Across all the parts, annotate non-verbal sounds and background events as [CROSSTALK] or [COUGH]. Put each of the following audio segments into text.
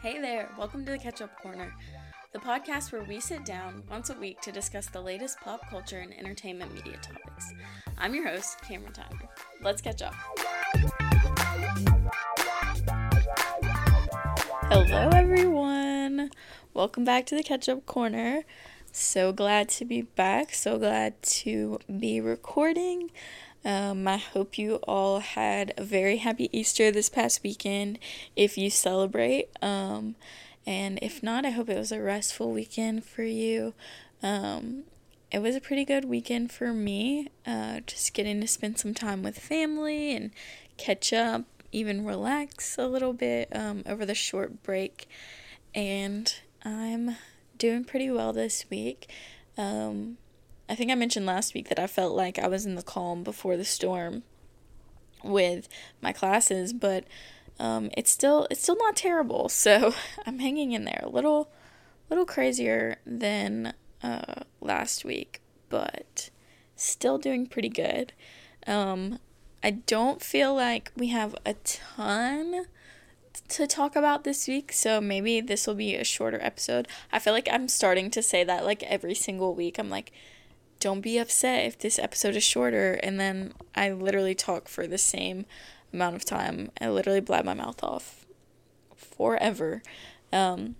Hey there, welcome to the Catch Up Corner, the podcast where we sit down once a week to discuss the latest pop culture and entertainment media topics. I'm your host, Cameron Tyler. Let's catch up. Hello, everyone. Welcome back to the Catch Up Corner. So glad to be back. So glad to be recording. Um, I hope you all had a very happy Easter this past weekend if you celebrate. Um, and if not, I hope it was a restful weekend for you. Um, it was a pretty good weekend for me, uh, just getting to spend some time with family and catch up, even relax a little bit um, over the short break. And I'm doing pretty well this week. Um, I think I mentioned last week that I felt like I was in the calm before the storm with my classes, but um, it's still it's still not terrible. [LAUGHS] So I'm hanging in there a little little crazier than uh, last week, but still doing pretty good. Um, I don't feel like we have a ton to talk about this week, so maybe this will be a shorter episode. I feel like I'm starting to say that like every single week. I'm like, don't be upset if this episode is shorter. And then I literally talk for the same amount of time. I literally blab my mouth off forever. Um,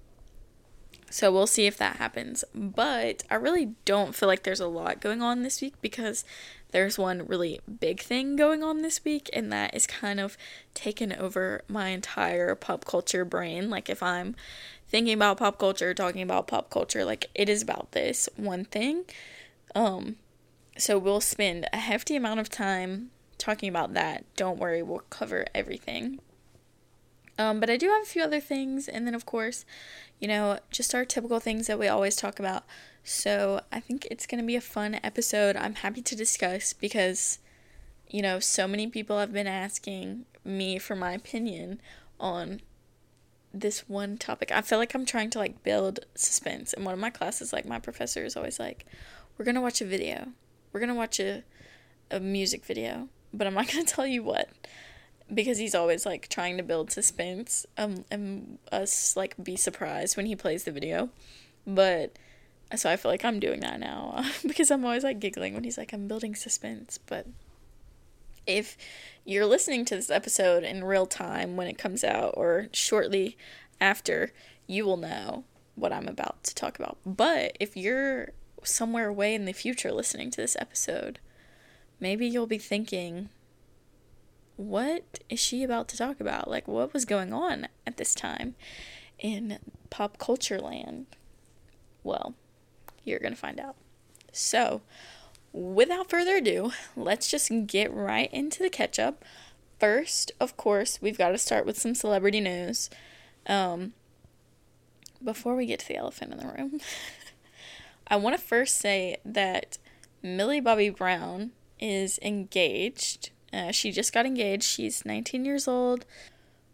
so we'll see if that happens. But I really don't feel like there's a lot going on this week because there's one really big thing going on this week, and that is kind of taken over my entire pop culture brain. Like, if I'm thinking about pop culture, talking about pop culture, like, it is about this one thing. Um, so we'll spend a hefty amount of time talking about that. Don't worry, we'll cover everything. Um, but I do have a few other things, and then of course, you know, just our typical things that we always talk about. So I think it's gonna be a fun episode. I'm happy to discuss because, you know, so many people have been asking me for my opinion on this one topic. I feel like I'm trying to like build suspense. In one of my classes, like my professor is always like, we're gonna watch a video. We're gonna watch a a music video, but I'm not [LAUGHS] gonna tell you what because he's always like trying to build suspense um and us like be surprised when he plays the video. But so I feel like I'm doing that now [LAUGHS] because I'm always like giggling when he's like I'm building suspense, but if you're listening to this episode in real time when it comes out or shortly after, you will know what I'm about to talk about. But if you're somewhere away in the future listening to this episode, maybe you'll be thinking, what is she about to talk about? Like, what was going on at this time in pop culture land? Well, you're going to find out. So, without further ado, let's just get right into the catch up. First, of course, we've got to start with some celebrity news. Um, before we get to the elephant in the room. [LAUGHS] I want to first say that Millie Bobby Brown is engaged. Uh, she just got engaged. She's 19 years old.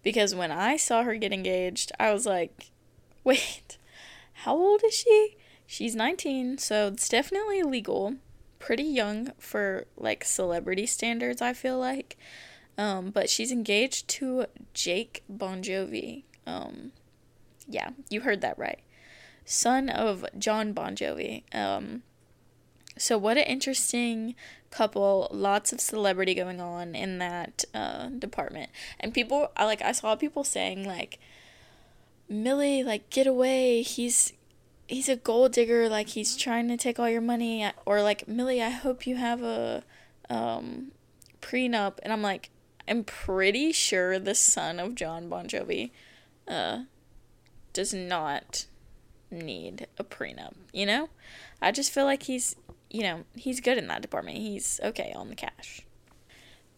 Because when I saw her get engaged, I was like, wait, how old is she? She's 19, so it's definitely legal. Pretty young for like celebrity standards, I feel like. Um, but she's engaged to Jake Bongiovi. Um, yeah, you heard that right son of John Bon Jovi. Um, so what an interesting couple. Lots of celebrity going on in that uh, department, and people. Like. I saw people saying like, Millie, like get away. He's he's a gold digger. Like he's trying to take all your money. Or like Millie, I hope you have a um, prenup. And I'm like, I'm pretty sure the son of John Bon Jovi uh, does not need a prenup, you know? I just feel like he's, you know, he's good in that department. He's okay on the cash.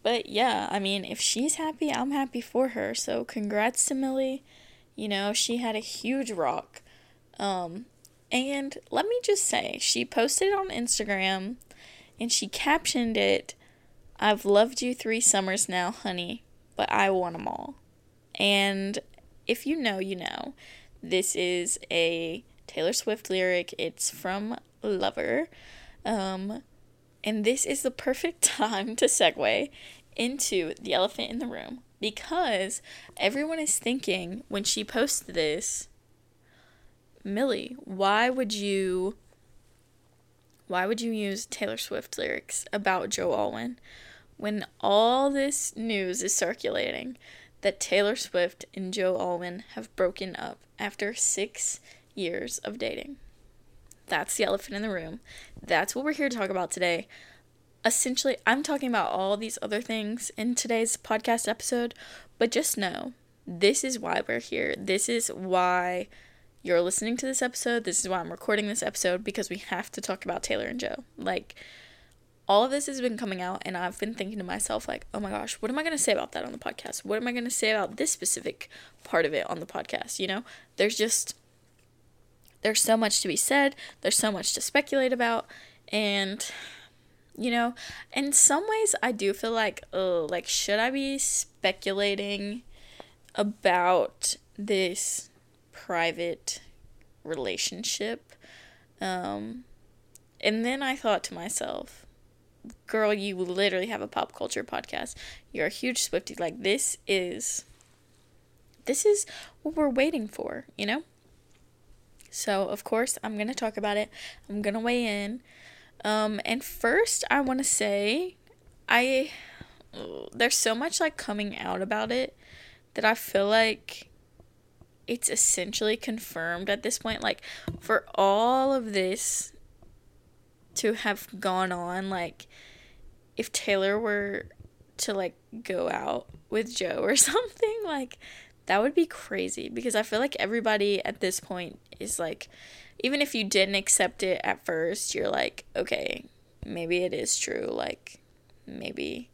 But yeah, I mean, if she's happy, I'm happy for her. So congrats to Millie. You know, she had a huge rock. Um, and let me just say, she posted on Instagram and she captioned it, I've loved you three summers now, honey, but I want them all. And if you know, you know. This is a Taylor Swift lyric. It's from Lover. Um, And this is the perfect [LAUGHS] time to segue into the elephant in the room because everyone is thinking when she posted this, Millie, why would you why would you use Taylor Swift lyrics about Joe Alwyn when all this news is circulating that Taylor Swift and Joe Alwyn have broken up after 6 years of dating? That's the elephant in the room. That's what we're here to talk about today essentially, I'm talking about all these other things in today's podcast episode, but just know this is why we're here. This is why you're listening to this episode. This is why I'm recording this episode because we have to talk about Taylor and Joe. Like, all of this has been coming out, and I've been thinking to myself, like, oh my gosh, what am I going to say about that on the podcast? What am I going to say about this specific part of it on the podcast? You know, there's just, there's so much to be said, there's so much to speculate about, and you know in some ways i do feel like oh like should i be speculating about this private relationship? Um and then i thought to myself girl you literally have a pop culture podcast. You're a huge swiftie like this is this is what we're waiting for you know so of course i'm gonna talk about it i'm gonna weigh in um, and first, I want to say, I there's so much like coming out about it that I feel like it's essentially confirmed at this point. Like for all of this to have gone on, like if Taylor were to like go out with Joe or [LAUGHS] something, like that would be crazy because I feel like everybody at this point is like even if you didn't accept it at first, you're like, okay, maybe it is true. Like, maybe,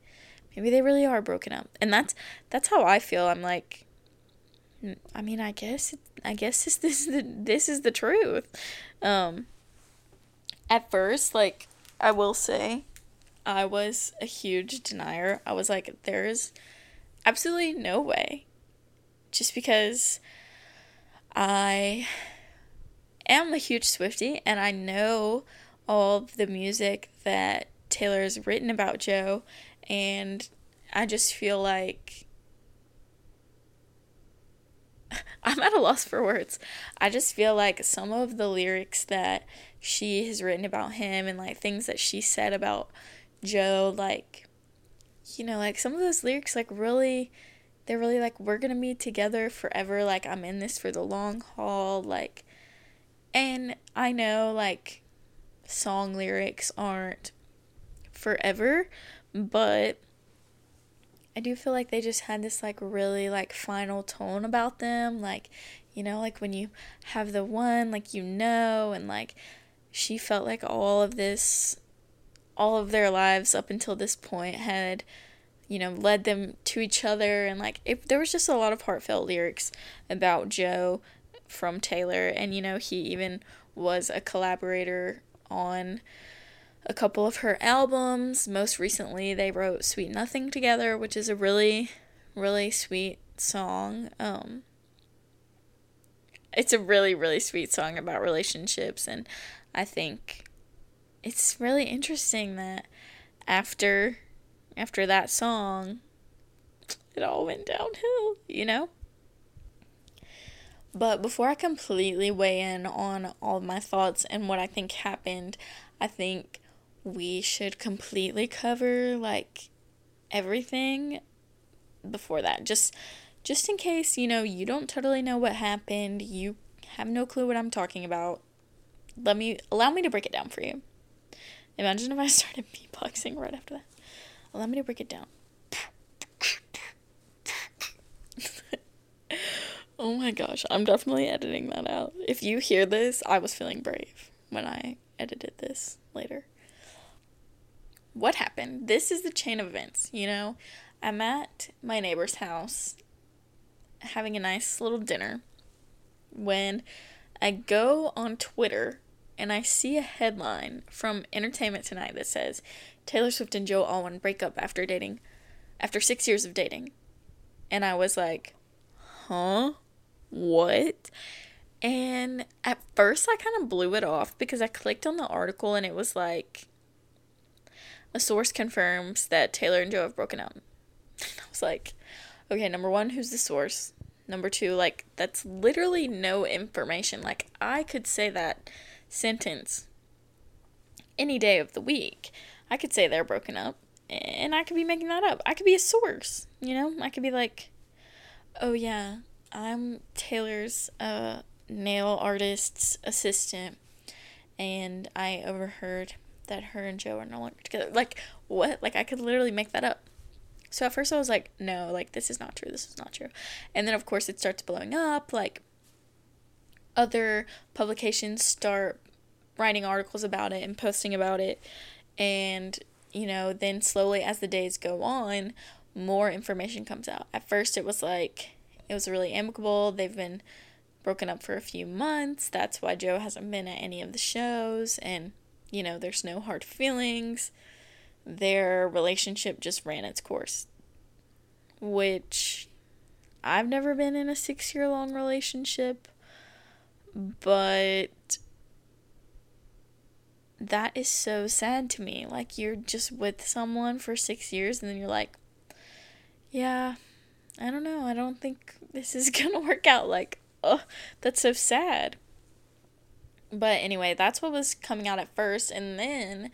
maybe they really are broken up, and that's that's how I feel. I'm like, I mean, I guess, I guess this [LAUGHS] this is the this is the truth. Um, at first, like, I will say, I was a huge denier. I was like, there's absolutely no way, just because I am a huge Swiftie and I know all the music that Taylor has written about Joe and I just feel like [LAUGHS] I'm at a loss for words. I just feel like some of the lyrics that she has written about him and like things that she said about Joe like you know like some of those lyrics like really they're really like we're going to be together forever like I'm in this for the long haul like and I know like song lyrics aren't forever, but I do feel like they just had this like really like final tone about them. Like, you know, like when you have the one, like you know, and like she felt like all of this, all of their lives up until this point had, you know, led them to each other. And like, if there was just a lot of heartfelt lyrics about Joe from Taylor, and you know, he even was a collaborator on a couple of her albums. Most recently, they wrote Sweet Nothing together, which is a really, really sweet song. Um, it's a really, really sweet song about relationships, and I think it's really interesting that after after that song it all went downhill, you know? But before I completely weigh in on all my thoughts and what I think happened, I think we should completely cover like everything before that. Just just in case, you know, you don't totally know what happened, you have no clue what I'm talking about. Let me allow me to break it down for you. Imagine if I started [LAUGHS] beatboxing right after that. Allow me to break it down. Oh my gosh, I'm definitely editing that out. If you hear this, I was feeling brave when I edited this later. What happened? This is the chain of events, you know? I'm at my neighbor's house having a nice little dinner when I go on Twitter and I see a headline from Entertainment Tonight that says Taylor Swift and Joe Alwyn break up after dating after 6 years of dating. And I was like, "Huh?" what? And at first, I kind of blew it off because I clicked on the article and it was like, a source confirms that Taylor and Joe have broken up. [LAUGHS] I was like, okay, number one, who's the source? Number two, like, that's literally no information. Like, I could say that sentence any day of the week. I could say they're broken up, and I could be making that up. I could be a source, you know? I could be like, oh, yeah, I'm Taylor's uh, nail artist's assistant, and I overheard that her and Joe are no longer together. Like, what? Like, I could literally make that up. So at first I was like, no, like this is not true. This is not true. And then of course it starts blowing up. Like other publications start writing articles about it and posting about it. And, you know, then slowly as the days go on, more information comes out. At first it was like, it was really amicable. They've been broken up for a few months. That's why Joe hasn't been at any of the shows. And, you know, there's no hard feelings their relationship just ran its course. Which I've never been in a six year long relationship, but that is so sad to me. Like, you're just with someone for six years and then you're like, yeah, I don't know. I don't think this is [LAUGHS] gonna work out. Like, oh, that's so sad. But anyway, that's what was coming out at first. And then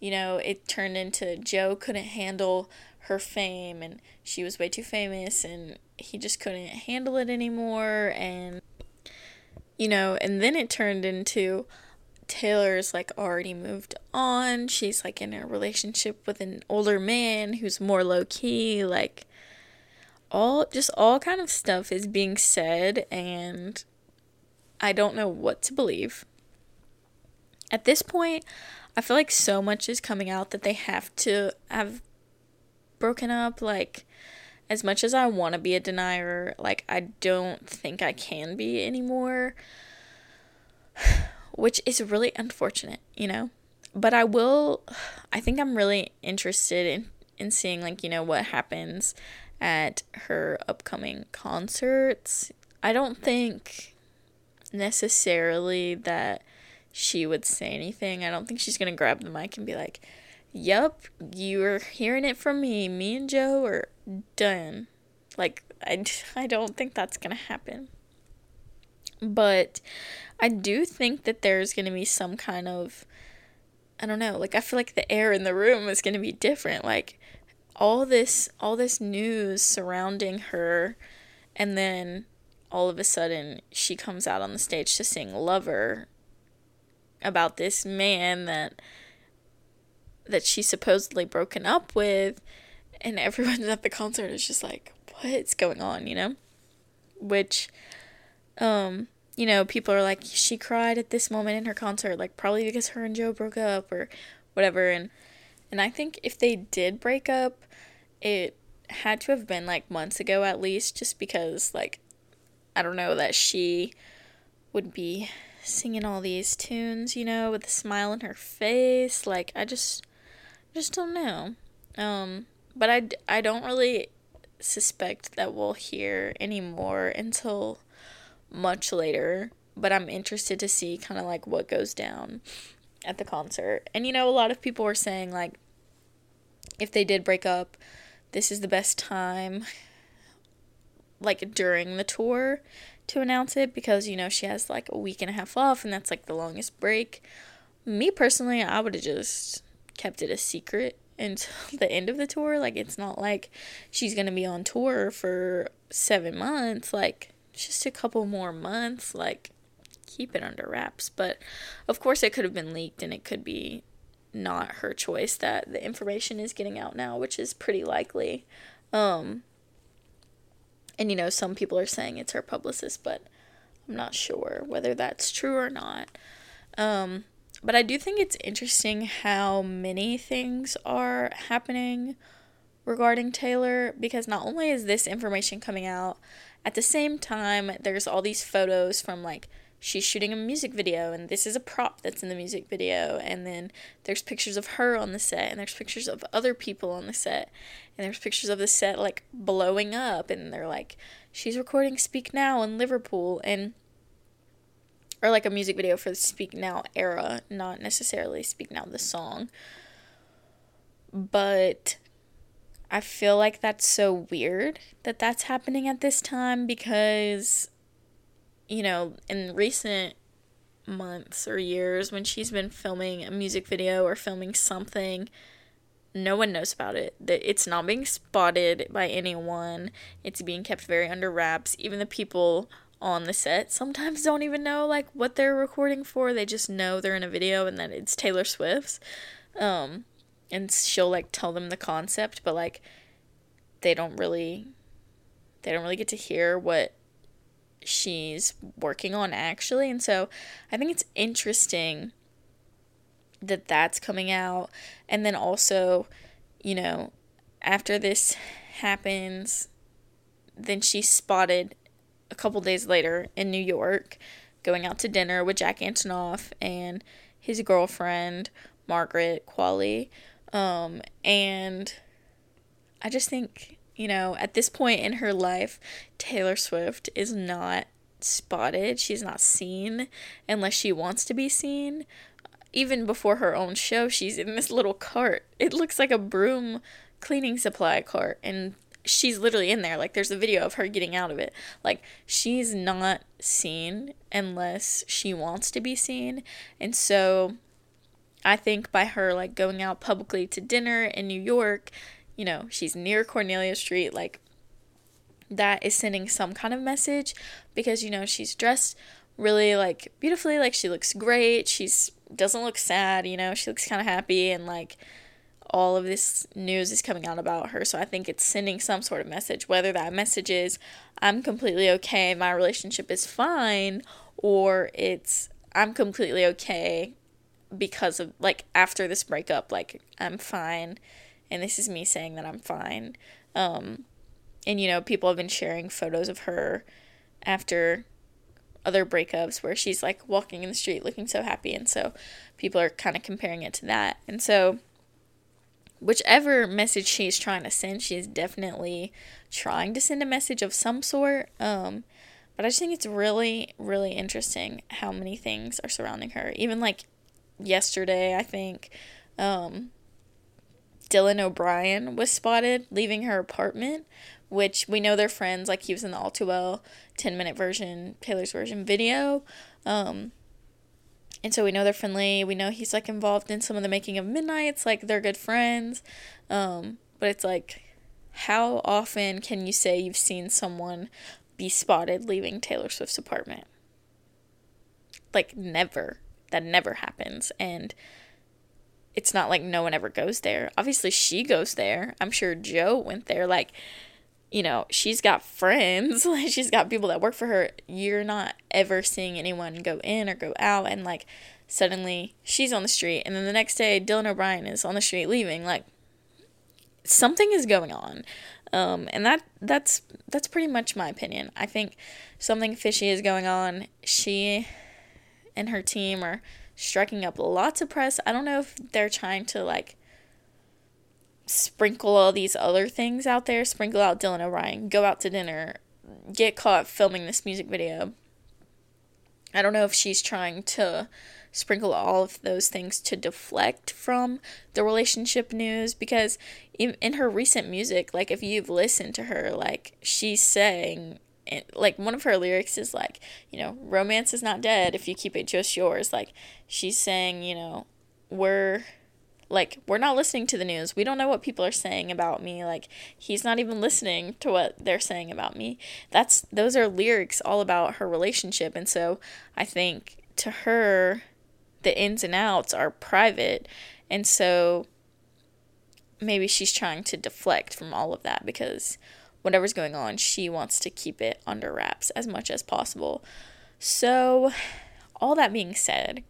you know, it turned into Joe couldn't handle her fame and she was way too famous and he just couldn't handle it anymore and you know, and then it turned into Taylor's like already moved on. She's like in a relationship with an older man who's more low key, like all just all kind of stuff is being said and I don't know what to believe. At this point, I feel like so much is coming out that they have to have broken up. Like, as much as I want to be a denier, like, I don't think I can be anymore. [SIGHS] Which is really unfortunate, you know? But I will, [SIGHS] I think I'm really interested in, in seeing, like, you know, what happens at her upcoming concerts. I don't think necessarily that she would say anything. I don't think she's going to grab the mic and be like, Yup, you're hearing it from me. Me and Joe are done. Like, I, [LAUGHS] I don't think that's going to happen. But I do think that there's going to be some kind of, I don't know, like, I feel like the air in the room is going to be different. Like, all this, all this news surrounding her, and then all of a sudden she comes out on the stage to sing Lover about this man that that she's supposedly broken up with and everyone [LAUGHS] at the concert is just like what's going on you know which um you know people are like she cried at this moment in her concert like probably because her and joe broke up or whatever and and i think if they did break up it had to have been like months ago at least just because like i don't know that she would be singing all these tunes, you know, with a smile on her face. Like I just just don't know. Um but I I don't really suspect that we'll hear any more until much later, but I'm interested to see kind of like what goes down at the concert. And you know, a lot of people were saying like if they did break up, this is the best time like during the tour to announce it because you know she has like a week and a half off and that's like the longest break. Me personally, I would have just kept it a secret until [LAUGHS] the end of the tour. Like it's not like she's going to be on tour for 7 months, like just a couple more months, like keep it under wraps. But of course it could have been leaked and it could be not her choice that the information is getting out now, which is pretty likely. Um and you know, some people are saying it's her publicist, but I'm not sure whether that's true or not. Um, but I do think it's interesting how many things are happening regarding Taylor because not only is this information coming out, at the same time, there's all these photos from like she's shooting a music video and this is a prop that's in the music video and then there's pictures of her on the set and there's pictures of other people on the set and there's pictures of the set like blowing up and they're like she's recording speak now in liverpool. And or like a music video for the speak now era not necessarily speak now the song but I feel like that's so weird that that's happening at this time because, you know, in recent months or years when she's been filming a music video or filming something, no one knows about it. That it's not being spotted by anyone. It's being kept very under wraps. Even the people on the set sometimes don't even know like what they're recording for. They just know they're in a video and that it's Taylor Swift's. Um, and she'll like tell them the concept, but like they don't really they don't really get to hear what she's working on actually. And so I think it's interesting that that's coming out and then also, you know, after this happens, then she's spotted a couple days later in New York going out to dinner with Jack Antonoff and his girlfriend Margaret Qualley. Um, and I just think, you know, at this point in her life, Taylor Swift is not spotted. She's not seen unless she wants to be seen. Even before her own show, she's in this little cart. It looks like a broom cleaning supply cart. And she's literally in there. Like, there's a video of her getting out of it. Like, she's not seen unless she wants to be seen. And so I think by her like going out publicly to dinner in New York, you know, she's near Cornelia Street, like that is sending some kind of message because you know, she's dressed really like beautifully, like she looks great. She's doesn't look sad, you know, she looks kind of happy and like all of this news is coming out about her. So I think it's sending some sort of message, whether that message is I'm completely okay, my relationship is fine, or it's I'm completely okay because of like after this breakup like i'm fine and this is me saying that i'm fine. Um and you know people have been sharing photos of her after other breakups where she's like walking in the street looking so happy and so people are kind of comparing it to that. And so whichever message she's trying to send she's definitely trying to send a message of some sort um but i just think it's really really interesting how many things are surrounding her even like yesterday, I think, um, Dylan O'Brien was spotted leaving her apartment, which we know they're friends. Like he was in the All Too Well 10 minute version, Taylor's version video. Um, and so we know they're friendly. We know he's like involved in some of the making of Midnights. Like they're good friends. Um, but it's like, how often can you say you've seen someone be spotted leaving Taylor Swift's apartment? Like, never that never happens and it's not like no one ever goes there. Obviously she goes there. I'm sure Joe went there like you know, she's got friends, [LAUGHS] like she's got people that work for her. You're not ever seeing anyone go in or go out and like suddenly she's on the street and then the next day Dylan O'Brien is on the street leaving like something is going on. Um, and that that's that's pretty much my opinion. I think something fishy is going on. She and her team are striking up lots of press. I don't know if they're trying to like sprinkle all these other things out there, sprinkle out Dylan O'Brien, go out to dinner, get caught filming this music video. I don't know if she's trying to sprinkle all of those things to deflect from the relationship news because in, in her recent music, like if you've listened to her, like she's saying like one of her lyrics is like, you know, romance is not dead if you keep it just yours. Like she's saying, you know, we're like we're not listening to the news. We don't know what people are saying about me. Like he's not even listening to what they're saying about me. That's those are lyrics all about her relationship and so I think to her the ins and outs are private and so maybe she's trying to deflect from all of that because whatever's going on, she wants to keep it under wraps as much as possible. So, all that being said,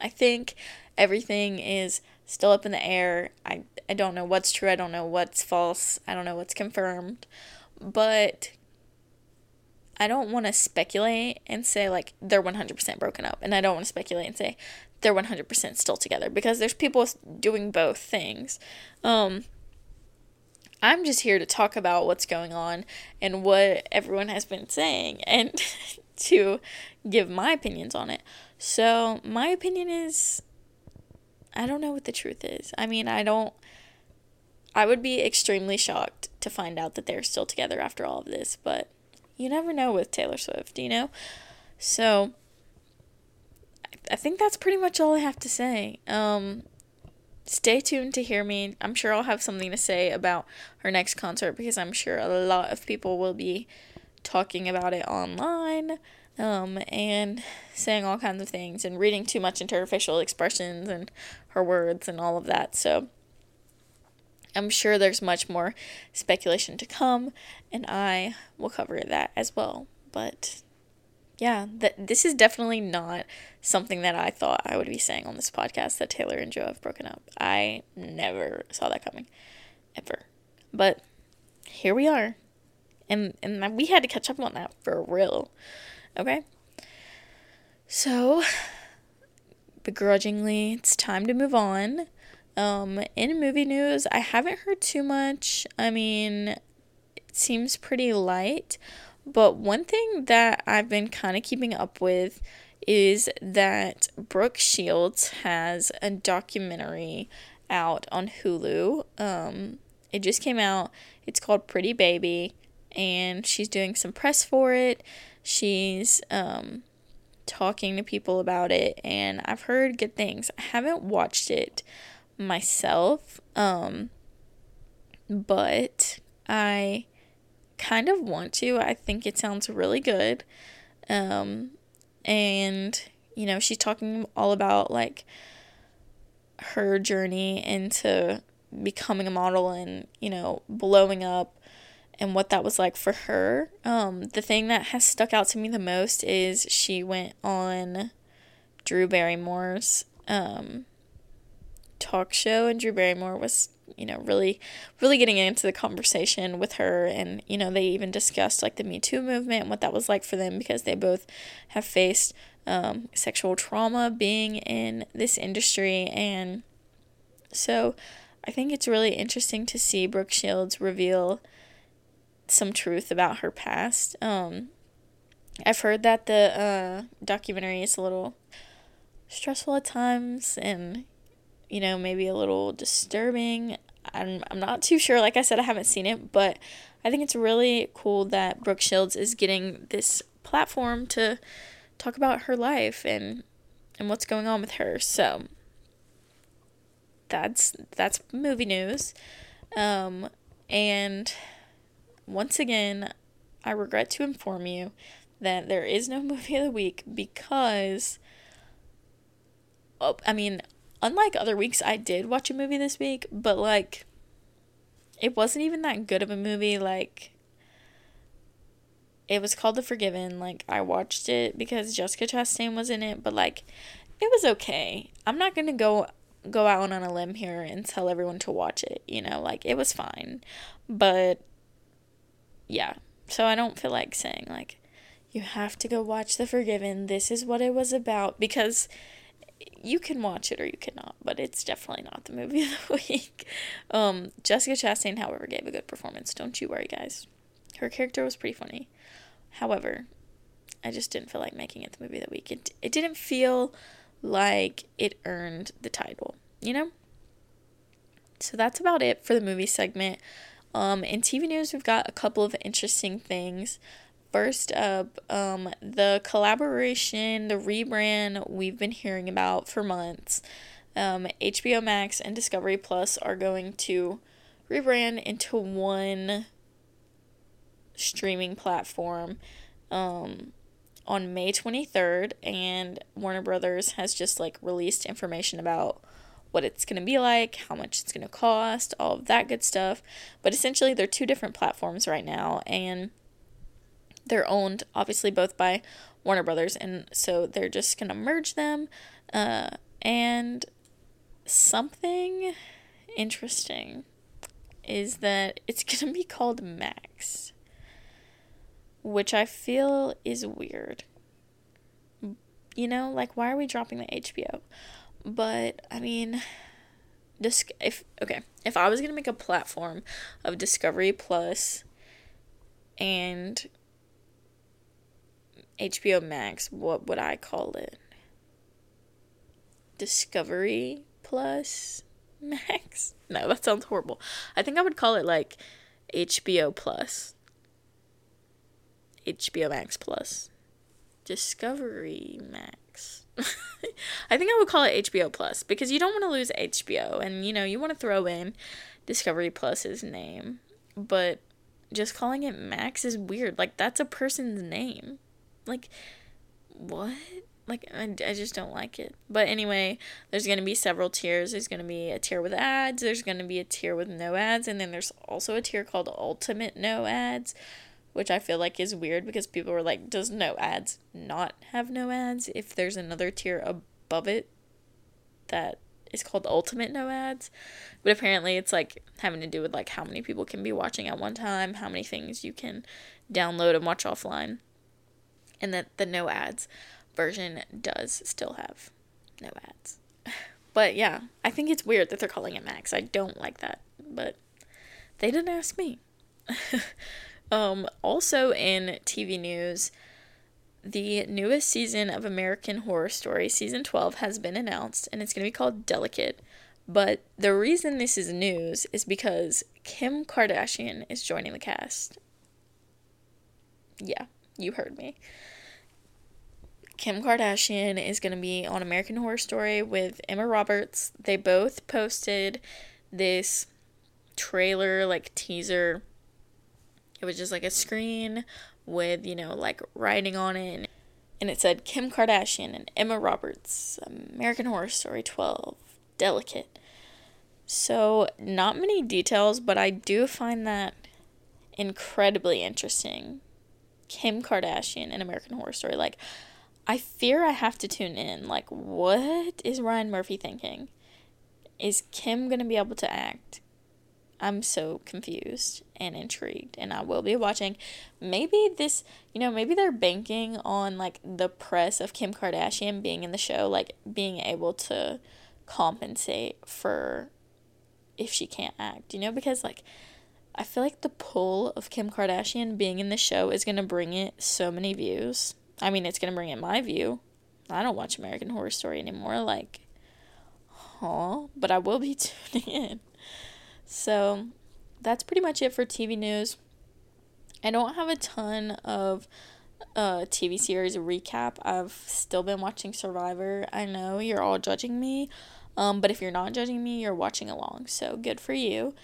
I think everything is still up in the air. I, I don't know what's true, I don't know what's false, I don't know what's confirmed, but I don't want to speculate and say like they're 100% broken up, and I don't want to speculate and say they're 100% still together because there's people doing both things. Um, I'm just here to talk about what's going on and what everyone has been saying and [LAUGHS] to give my opinions on it. So, my opinion is I don't know what the truth is. I mean, I don't I would be extremely shocked to find out that they're still together after all of this, but you never know with Taylor Swift, you know? So I think that's pretty much all I have to say. Um, stay tuned to hear me. I'm sure I'll have something to say about her next concert because I'm sure a lot of people will be talking about it online um, and saying all kinds of things and reading too much into her facial expressions and her words and all of that. So I'm sure there's much more speculation to come, and I will cover that as well. But yeah, that this is definitely not something that I thought I would be saying on this podcast that Taylor and Joe have broken up. I never saw that coming, ever. But here we are, and and we had to catch up on that for real. Okay. So, begrudgingly, it's time to move on. Um, in movie news, I haven't heard too much. I mean, it seems pretty light. But one thing that I've been kind of keeping up with is that Brooke Shields has a documentary out on Hulu. Um, it just came out. It's called Pretty Baby, and she's doing some press for it. She's um, talking to people about it, and I've heard good things. I haven't watched it myself, um, but I kind of want to. I think it sounds really good. Um, and, you know, she's talking all about like her journey into becoming a model and, you know, blowing up and what that was like for her. Um, the thing that has stuck out to me the most is she went on Drew Barrymore's um, talk show, and Drew Barrymore was you know, really, really getting into the conversation with her. And, you know, they even discussed like the Me Too movement and what that was like for them because they both have faced um, sexual trauma being in this industry. And so I think it's really interesting to see Brooke Shields reveal some truth about her past. Um, I've heard that the uh, documentary is a little stressful at times and you know, maybe a little disturbing. I'm, I'm not too sure. Like I said, I haven't seen it, but I think it's really cool that Brooke Shields is getting this platform to talk about her life and and what's going on with her. So that's that's movie news. Um, and once again, I regret to inform you that there is no [LAUGHS] movie of the week because oh, I mean, unlike other weeks, I did watch a movie this week, but like, it wasn't even that good of a movie. Like, it was called The Forgiven. Like, I watched it because Jessica Chastain was in it, but like, it was okay. I'm not gonna go go out on a limb here and tell everyone to watch it. You know, like it was fine, but yeah. So I don't feel like saying like you have to go watch The Forgiven. This is what it was about because you can watch it or you cannot, but it's definitely not the movie of the [LAUGHS] week. Um, Jessica Chastain, however, gave a good performance. Don't you worry, guys. Her character was pretty funny. However, I just didn't feel like making it the movie of the week. It it didn't feel like it earned the title, you know. So that's about it for the movie segment. Um, in TV news, we've got a couple of interesting things. First up, um, the collaboration, the rebrand we've been hearing about for months. Um, HBO Max and Discovery Plus are going to rebrand into one streaming platform um, on May 23rd, and Warner Brothers has just like released information about what it's going to be like, how much it's going to cost, all of that good stuff. But essentially, they're two different platforms right now, and they're owned obviously both by Warner Brothers, and so they're just gonna merge them. Uh, and something interesting is that it's [LAUGHS] gonna be called Max, which I feel is weird. You know, like why are we dropping the HBO? But I mean, disc- if okay, if I was gonna make a platform of Discovery Plus and HBO Max, what would I call it? Discovery Plus, Max? [LAUGHS] No, that sounds horrible. I think I would call it like HBO Plus. HBO Max Plus. Discovery Max. [LAUGHS] I think I would call it HBO Plus because you don't want to lose HBO and you know, you want to throw in Discovery Plus's name, but just calling it Max is weird. Like that's a person's name. Like what? Like I, I just don't like it. But anyway, there's going to be several tiers. There's going to be a tier with ads, there's going to be a tier with no ads, and then there's also a tier called Ultimate No Ads, which I feel like is weird because people were like, does no ads not have no ads if there's another tier above it that is called Ultimate No Ads? But apparently it's like having to do with like how many people can be watching at one time, how many things you can download and watch offline. And that the no ads version does still have no ads. [LAUGHS] But yeah, I think it's weird that they're calling it Max. I don't like that, but they didn't ask me. [LAUGHS] um, also in TV news, the newest season of American Horror Story, season 12, has been announced and it's going to be called Delicate. But the reason this is news is because Kim Kardashian is joining the cast. Yeah, you heard me. Kim Kardashian is going to be on American Horror Story with Emma Roberts. They both posted this trailer, like teaser. It was just like a screen with, you know, like writing on it. And it said Kim Kardashian and Emma Roberts, American Horror Story 12, Delicate. So, not many details, but I do find that incredibly interesting. Kim Kardashian and American Horror Story. Like, I fear I have to tune in. Like, what is Ryan Murphy thinking? Is Kim going to be able to act? I'm so confused and intrigued, and I will be watching. Maybe this, you know, maybe they're banking on like the press of Kim Kardashian being in the show, like being able to compensate for if she can't act, you know, because like I feel like the pull of Kim Kardashian being in the show is going to bring it so many views I mean, it's going to bring it my view. I don't watch American Horror Story anymore. Like, huh? But I will be [LAUGHS] tuning in. So, that's pretty much it for TV news. I don't have a ton of uh, TV series recap. I've still been watching Survivor. I know you're all judging me, um, but if you're not judging me, you're watching along. So, good for you.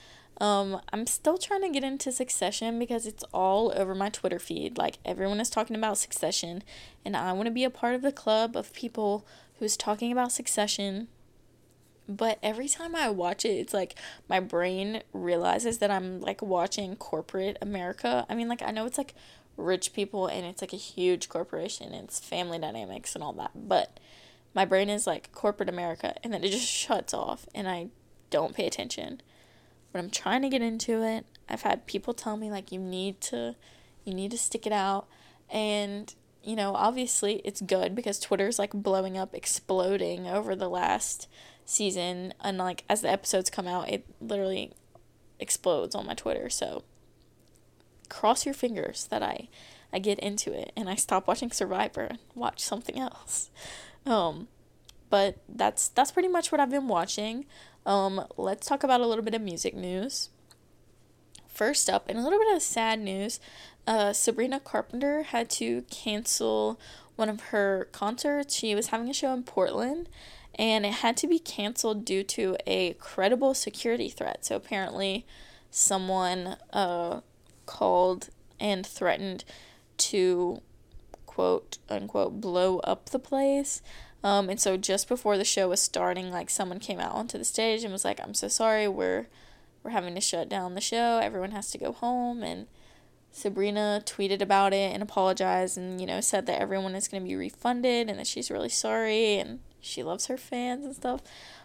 Um, I'm still trying to get into Succession because it's all over my Twitter feed. Like everyone is talking about Succession, and I want to be a part of the club of people who's talking about Succession. But every time I watch it, it's like my brain realizes that I'm like watching corporate America. I mean, like I know it's like rich people and it's like a huge corporation, and it's family dynamics and all that, but my brain is like corporate America, and then it just [LAUGHS] shuts off, and I don't pay attention but I'm trying to get into it. I've had people tell me like you need to you need to stick it out and you know, obviously it's good because Twitter's like blowing up, exploding over the last season and like as the episodes come out, it literally explodes on my Twitter. So cross your fingers that I I get into it and I stop watching Survivor and watch something else. Um but that's that's pretty much what I've been watching. Um, let's talk about a little bit of music news. First up, and a little bit of sad news, uh, Sabrina Carpenter had to cancel one of her concerts. She was having a show in Portland, and it had to be canceled due to a credible security threat. So apparently, someone uh, called and threatened to quote unquote blow up the place. Um, and so just before the show was starting, like someone came out onto the stage and was like, "I'm so sorry, we're we're having to shut down the show. Everyone has to go home." And Sabrina tweeted about it and apologized and you know said that everyone is going to be refunded and that she's really sorry and she loves her fans and stuff,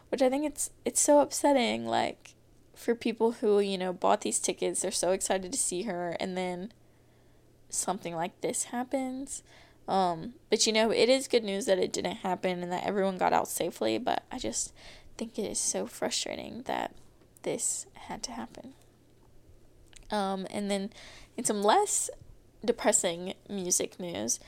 which I think it's it's so upsetting like for people who, you know, bought these tickets, they're so excited to see her and then something like this happens. Um, but you know, it is good news that it didn't happen and that everyone got out safely, but I just think it is so frustrating that this had to happen. Um, and then in some less depressing music news,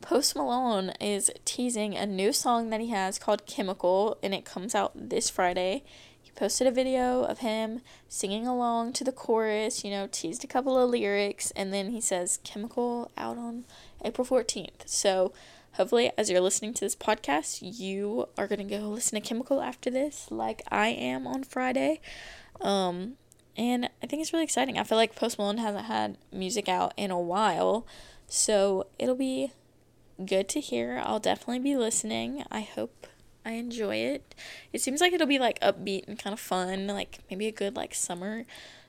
Post Malone is teasing a new song that he has called Chemical, and it comes out this Friday. he posted a video of him singing along to the chorus, you know, teased a couple of lyrics, and then he says Chemical out on April 14th. So hopefully, as you're listening to this podcast, you are going to go listen to Chemical after this, like I am on Friday. Um, and I think it's really exciting. I feel like Post Malone hasn't had music out in a while, so it'll be good to hear. I'll definitely be listening. I hope I enjoy it. It seems like it'll be like upbeat and kind of fun, like maybe a good like summer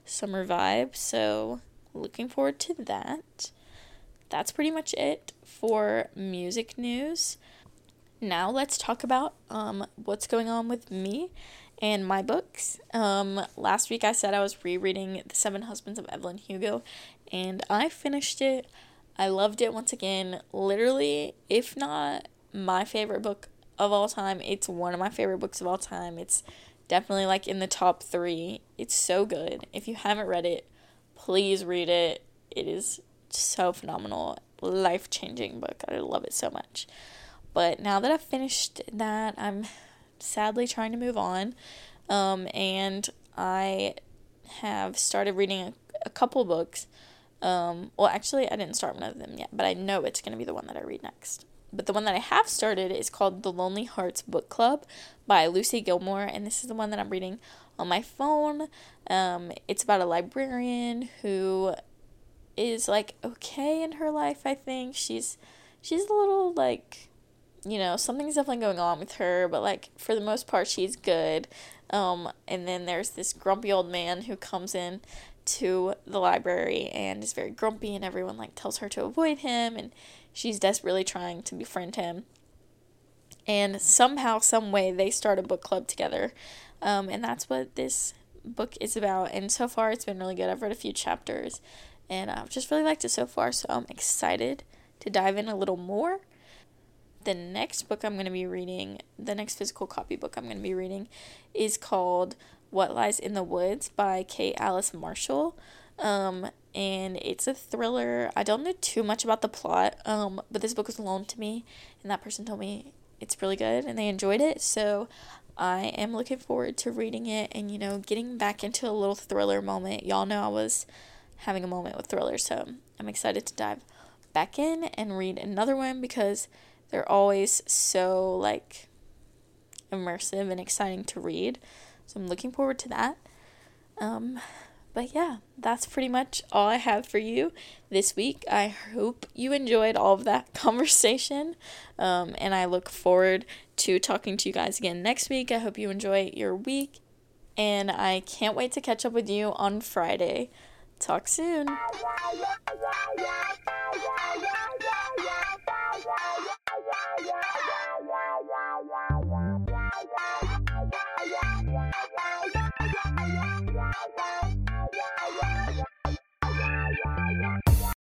summer vibe. So, looking forward to that. That's pretty much it for music news. Now let's talk about um what's going on with me and my books. Um last week I said I was rereading The Seven Husbands of Evelyn Hugo and I finished it. I loved it once again. Literally, if not my favorite book of all time, it's one of my favorite books of all time. It's definitely like in the top three. It's so good. If you haven't read it, please read it. It is so phenomenal, life changing book. I love it so much. But now that I've finished that, I'm sadly trying to move on. Um, and I have started reading a, a couple books. Um, well, actually, I didn't start one of them yet, but I know it's going to be the one that I read next. But the one that I have started is called The Lonely Hearts Book Club by Lucy Gilmore, and this is the one that I'm reading on my phone. Um, it's about a librarian who is like okay in her life. I think she's she's a little like you know something's definitely going on with her, but like for the most part she's good. Um, and then there's this grumpy old man who comes in to the library and is very grumpy, and everyone like tells her to avoid him, and she's desperately trying to befriend him. And somehow, some way, they start a book club together, um, and that's what this book is about. And so far, it's been really good. I've read a few chapters, and I've just really liked it so far. So I'm excited to dive in a little more. The next book I'm going to be reading, the next physical copy book I'm going to be reading, is called What Lies in the Woods by Kate Alice Marshall. Um, and it's a thriller. I don't know too much about the plot, um, but this book was loaned to me, and that person told me it's really good and they enjoyed it. So I am looking forward to reading it and, you know, getting back into a little thriller moment. Y'all know I was having a moment with thrillers, so I'm excited to dive back in and read another one because they're always so like immersive and exciting to read. So I'm looking forward to that. Um, but yeah, that's pretty much all I have for you this week. I hope you enjoyed all of that [LAUGHS] conversation. Um, and I look forward to talking to you guys again next week. I hope you enjoy your week. And I can't wait to catch up with you on Friday. Talk soon. [LAUGHS]